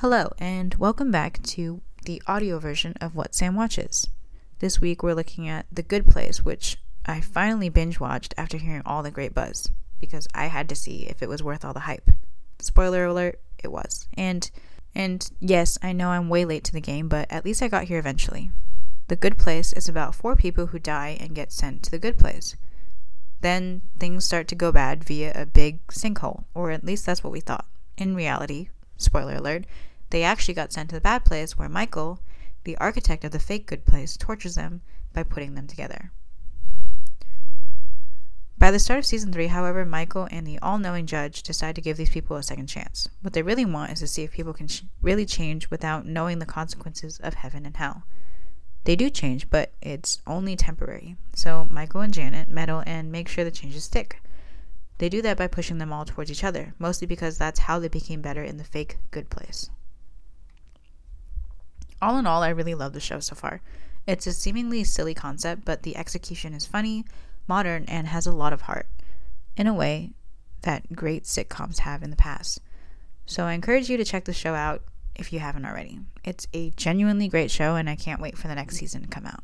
Hello, and welcome back to the audio version of What Sam Watches. This week we're looking at The Good Place, which I finally binge watched after hearing all the great buzz, because I had to see if it was worth all the hype. Spoiler alert, it was. And and yes, I know I'm way late to the game, but at least I got here eventually. The Good Place is about four people who die and get sent to the good place. Then things start to go bad via a big sinkhole, or at least that's what we thought. In reality, spoiler alert, they actually got sent to the bad place where Michael, the architect of the fake good place, tortures them by putting them together. By the start of season 3, however, Michael and the all knowing judge decide to give these people a second chance. What they really want is to see if people can ch- really change without knowing the consequences of heaven and hell. They do change, but it's only temporary. So Michael and Janet meddle and make sure the changes stick. They do that by pushing them all towards each other, mostly because that's how they became better in the fake good place. All in all, I really love the show so far. It's a seemingly silly concept, but the execution is funny, modern, and has a lot of heart, in a way that great sitcoms have in the past. So I encourage you to check the show out if you haven't already. It's a genuinely great show, and I can't wait for the next season to come out.